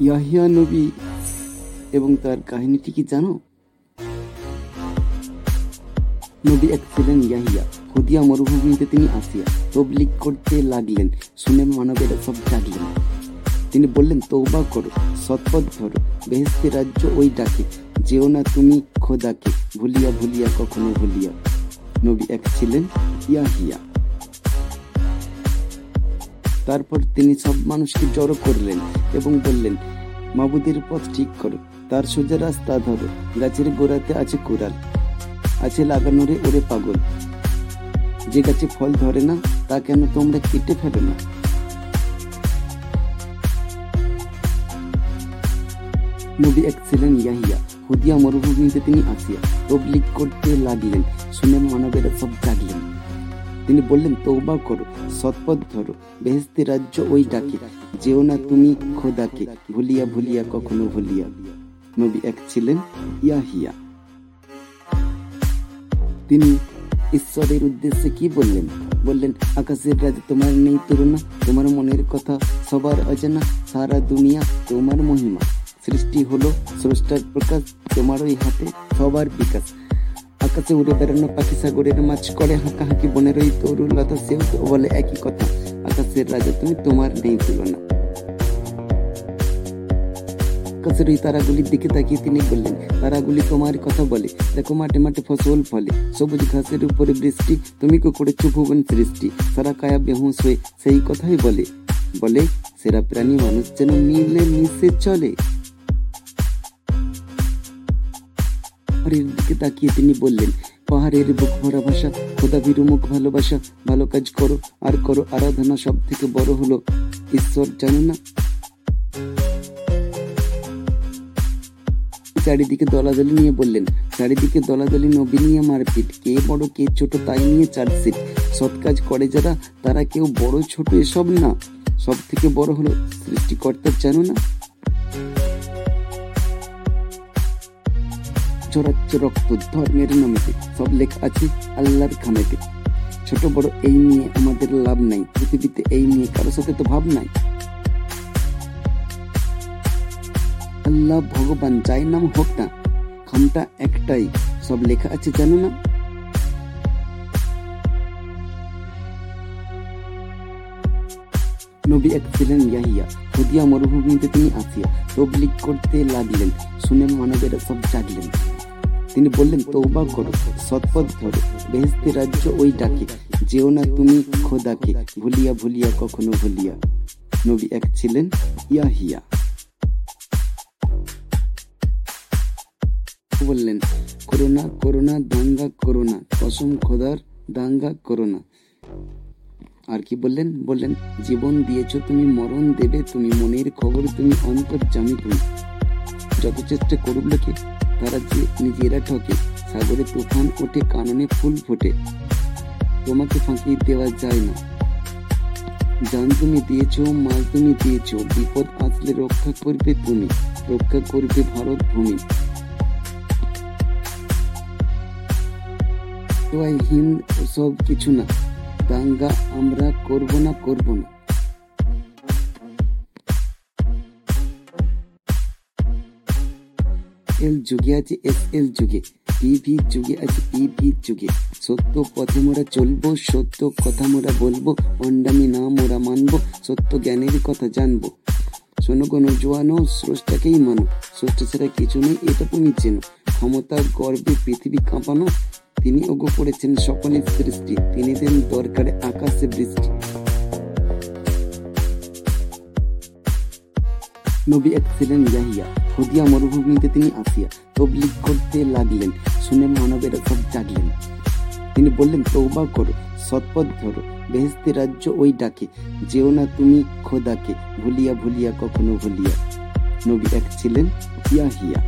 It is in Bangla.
ইয়াহিয়া নবী এবং তার কাহিনীটি কি জানো? নবী এক ছিলেন ইয়াহিয়া। হুদিয়া মরুভূমিতে তিনি আসিয়া তবলিক করতে লাগলেন। শুনে মানবেরা সব জাগলেন। তিনি বললেন তৌবা করো, সৎপথ ধরো বেহেস্তি রাজ্য ওই ডাকে, যেও না তুমি খোদাকে, ভুলিয়া ভুলিয়া কখনো ভুলিয়া। নবী এক ছিলেন ইয়াহিয়া। তারপর তিনি সব মানুষকে জড়ো করলেন এবং বললেন, মাবুদের পথ ঠিক করো, তার সোজা রাস্তা ধরো, গাছের গোড়াতে আছে কোরাল আছে লাগানোরে ওরে পাগল। যে গাছে ফল ধরে না, তা কেন তোমরা কেটে ফেলো না? নবী এক ছিলেন ইয়াহিয়া, হুদিয়া মরুভূমিতে তিনি আসিয়া তবলিক করতে লাগলেন, শুনে মানবেরা সব জাগলেন। তিনি বললেন তৌবা করো, সৎপথ ধরো বেহেস্তি রাজ্য ওই ডাকে। যেও না তুমি খোদাকে, ভুলিয়া ভুলিয়া কখনো ভুলিয়া। নবী এক ছিলেন ইয়াহিয়া। তিনি ঈশ্বরের উদ্দেশ্যে কি বললেন? বললেন, আকাশের রাজ তোমার নেই তুলনা, তোমার মনের কথা সবার অজানা, সারা দুনিয়া তোমার মহিমা। সৃষ্টি হলো স্রষ্টার প্রকাশ তোমার ওই হাতে সবার বিকাশ। আকাশে উড়ে বেড়ানো পাখি সাগরের মাছ করে হাঁকা হাঁকি বনের ওই তরুলতা সেও বলে একই কথা, আকাশের রাজা তুমি তোমার নেই তুলনা। আকাশের ওই তারাগুলির দিকে তাকিয়ে তিনি বললেন, তারাগুলি তোমার কথা বলে, দেখো মাঠে মাঠে ফসল ফলে, সবুজ ঘাসের উপরে বৃষ্টি, তুমি কো করেছ ভুবন সৃষ্টি, সারা কায়া বেহুশ হয়ে সেই কথাই বলে বলে, সেরা প্রাণী মানুষ যেন মিলে মিশে চলে। পাহাড়ের দিকে তাকিয়ে তিনি বললেন, পাহাড়ের বুক ভরা ভাষা, খোদা বিরুমুখ ভালোবাসা, ভালো কাজ করো, আর করো আরাধনা সব থেকে বড় হলো। ঈশ্বর জানো না? চারিদিকে দলাদলি নিয়ে বললেন, চারিদিকে দলাদলি, নবী নিয়ে মারপিট। কে বড়, কে ছোট, তাই নিয়ে চার্জশিট সৎ কাজ করে যারা, তারা কেউ বড়, ছোট, এসব না। সব থেকে বড় হলো সৃষ্টিকর্তা জানো না? ছড়াচ্ছে রক্ত ধর্মের নামেতে সব লেখা আছে আল্লাহর খামেতে। ছোট বড় এই নিয়ে আমাদের লাভ নাই, পৃথিবীতে এই নিয়ে কারও সাথে তো ভাব নাই। আল্লাহ ভগবান যাই নাম হোক না, খামটা একটাই, সব লেখা আছে জানো না? নবী এক ছিলেন ইয়াহিয়া। হুদিয়া মরুভূমিতে তিনি আসিয়া তবলিক করতে লাগলেন। শুনে মানবেরা সব জাগলেন। তিনি বললেন তৌবা করো, সৎপথ ধরো। বেহেস্তি রাজ্য ওই ডাকে, যেও না তুমি খোদাকে, ভুলিয়া ভুলিয়া কখনো ভুলিয়া। নবী এক ছিলেন ইয়াহিয়া। বললেন, করোনা করোনা, দাঙ্গা করোনা কসম খোদার, দাঙ্গা করোনা আর কি বললেন? বললেন, জীবন দিয়েছ, তুমি মরণ দেবে, তুমি মনের খবর, তুমি অন্তর জামি তুমি। যত চেষ্টা করুক লোকে, তারা যে নিজেরা ঠকে, সাগরে তুফান ওঠে, কাননে ফুল ফোটে। তোমাকে ফাঁকি দেওয়া যায় না। জান তুমি দিয়েছ, মাল তুমি দিয়েছ, বিপদ আসলে রক্ষা করবে তুমি, রক্ষা করবে ভারত ভূমি। হিন্দ, সব কিছু না। দাঙ্গা আমরা করব না করব না। এল যুগে আছে, এস এল যুগে পিভি যুগে আছে পিভি যুগে। সত্য পথে মোরা চলবো, সত্য কথা মোরা বলব অন্ডামি না মোরা মানবো, সত্য জ্ঞানের কথা জানব। শোনো কোনো জোয়ানো স্রষ্টাকেই মানো, স্রষ্টা ছাড়া কিছু নেই এটা তুমি চেনো। ক্ষমতা গর্বে পৃথিবী কাঁপানো তিনি ওগো করেছেন সকলের সৃষ্টি, তিনি দেন দরকারে আকাশে বৃষ্টি। নবী এক ছিলেন ইয়াহিয়া হুদিয়া মরুভূমিতে তিনি আসিয়া তবলিক করতে লাগলেন, শুনে মানবেরা সব জাগলেন। তিনি বললেন তৌবা করো, সৎপথ ধরো বেহেস্তি রাজ্য ওই ডাকে, যেও না তুমি খোদাকে, ভুলিয়া ভুলিয়া কখনো ভুলিয়া। নবী এক ছিলেন ইয়াহিয়া।